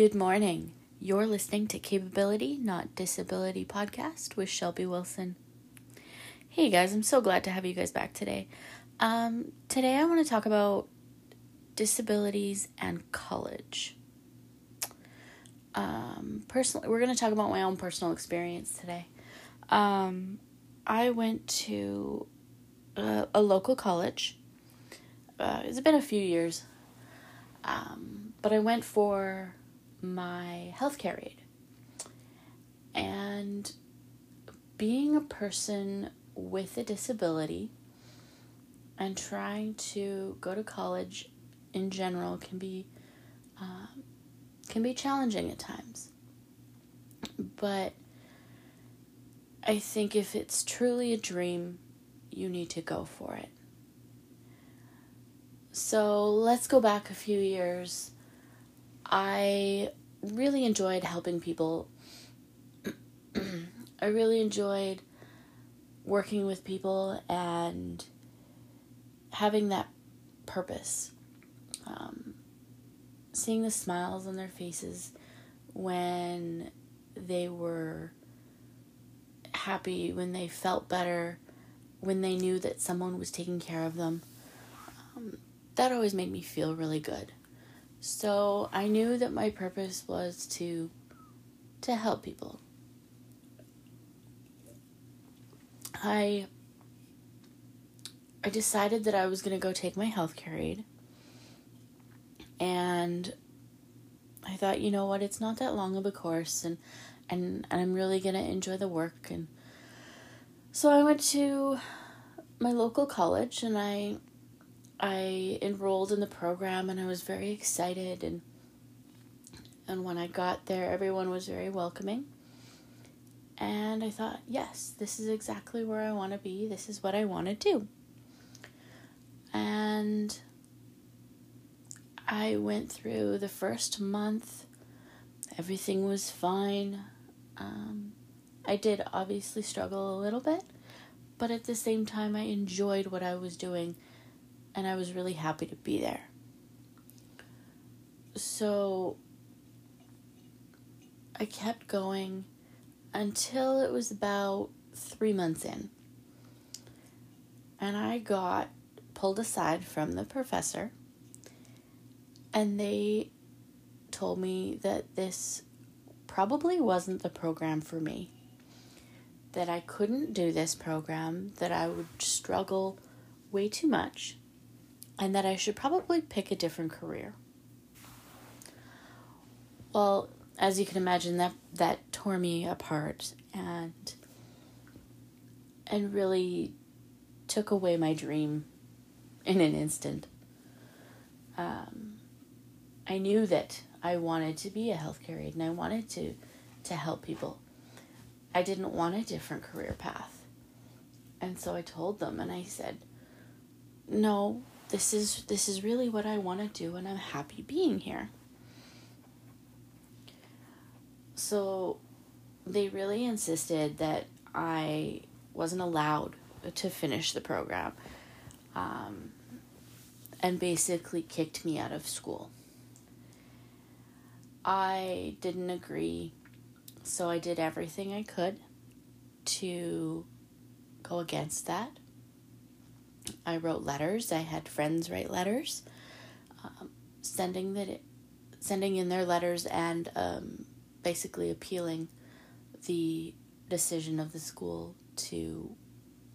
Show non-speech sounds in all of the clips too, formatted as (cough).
Good morning. You're listening to Capability, Not Disability podcast with Shelby Wilson. Hey guys, I'm so glad to have you guys back today. Um, today I want to talk about disabilities and college. Um, personally, we're going to talk about my own personal experience today. Um, I went to a, a local college. Uh, it's been a few years, um, but I went for my healthcare aide. And being a person with a disability and trying to go to college in general can be um, can be challenging at times. But I think if it's truly a dream, you need to go for it. So let's go back a few years I really enjoyed helping people. (clears throat) I really enjoyed working with people and having that purpose. Um, seeing the smiles on their faces when they were happy, when they felt better, when they knew that someone was taking care of them. Um, that always made me feel really good. So I knew that my purpose was to to help people. I I decided that I was going to go take my healthcare aide. And I thought, you know what, it's not that long of a course and and, and I'm really going to enjoy the work and so I went to my local college and I I enrolled in the program and I was very excited and and when I got there everyone was very welcoming. And I thought, yes, this is exactly where I want to be. This is what I want to do. And I went through the first month. Everything was fine. Um, I did obviously struggle a little bit, but at the same time, I enjoyed what I was doing and I was really happy to be there. So I kept going until it was about three months in. And I got pulled aside from the professor, and they told me that this probably wasn't the program for me. That I couldn't do this program, that I would struggle way too much, and that I should probably pick a different career. Well, as you can imagine, that that tore me apart and and really took away my dream in an instant. Um, I knew that I wanted to be a healthcare aide and I wanted to to help people. I didn't want a different career path. And so I told them and I said, "No, this is this is really what I want to do and I'm happy being here. So they really insisted that I wasn't allowed to finish the program um, and basically kicked me out of school. I didn't agree, so I did everything I could to go against that. I wrote letters. I had friends write letters, um, sending that, sending in their letters and um, basically appealing the decision of the school to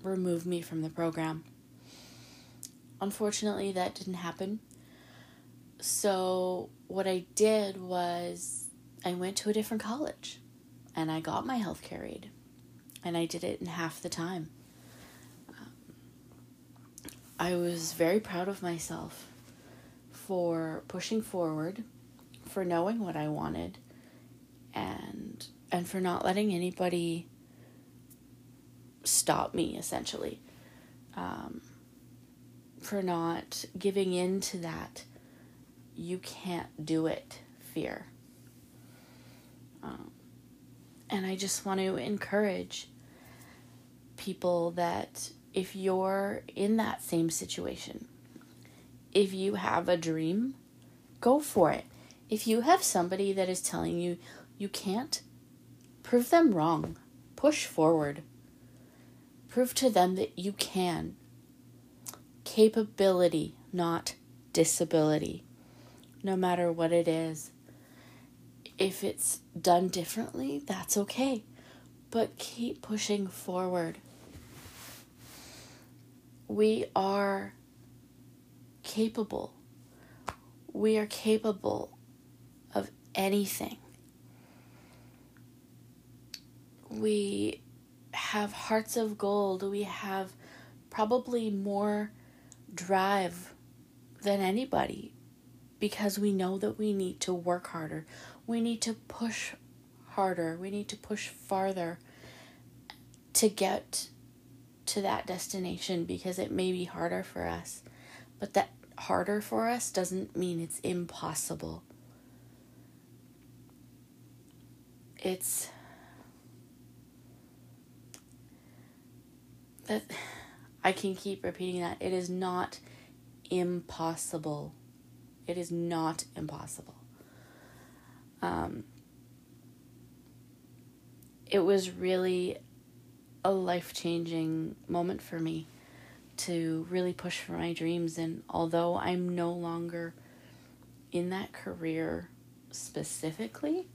remove me from the program. Unfortunately, that didn't happen. So, what I did was I went to a different college and I got my healthcare aide. And I did it in half the time. I was very proud of myself for pushing forward, for knowing what I wanted, and and for not letting anybody stop me essentially. Um, for not giving in to that you can't do it fear. Um, and I just want to encourage people that if you're in that same situation, if you have a dream, go for it. If you have somebody that is telling you you can't, prove them wrong. Push forward. Prove to them that you can. Capability, not disability, no matter what it is. If it's done differently, that's okay, but keep pushing forward. We are capable. We are capable of anything. We have hearts of gold. We have probably more drive than anybody because we know that we need to work harder. We need to push harder. We need to push farther to get to that destination because it may be harder for us. But that harder for us doesn't mean it's impossible. It's that I can keep repeating that. It is not impossible. It is not impossible. Um, it was really a life changing moment for me to really push for my dreams. And although I'm no longer in that career specifically,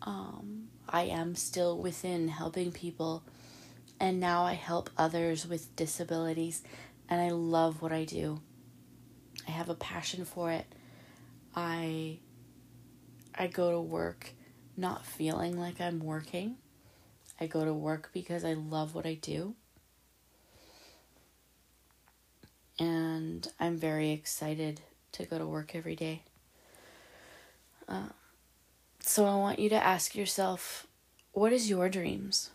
um, I am still within helping people. And now I help others with disabilities. And I love what I do. I have a passion for it. I I go to work not feeling like I'm working. I go to work because I love what I do. And I'm very excited to go to work every day. Uh, so I want you to ask yourself what is your dreams?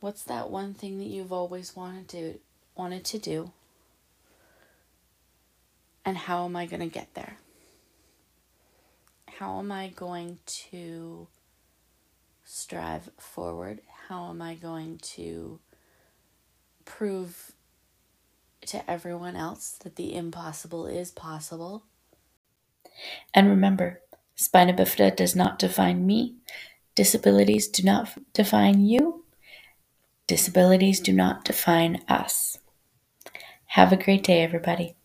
What's that one thing that you've always wanted to wanted to do? And how am I going to get there? How am I going to strive forward? How am I going to prove to everyone else that the impossible is possible? And remember, spina bifida does not define me. Disabilities do not define you. Disabilities do not define us. Have a great day, everybody.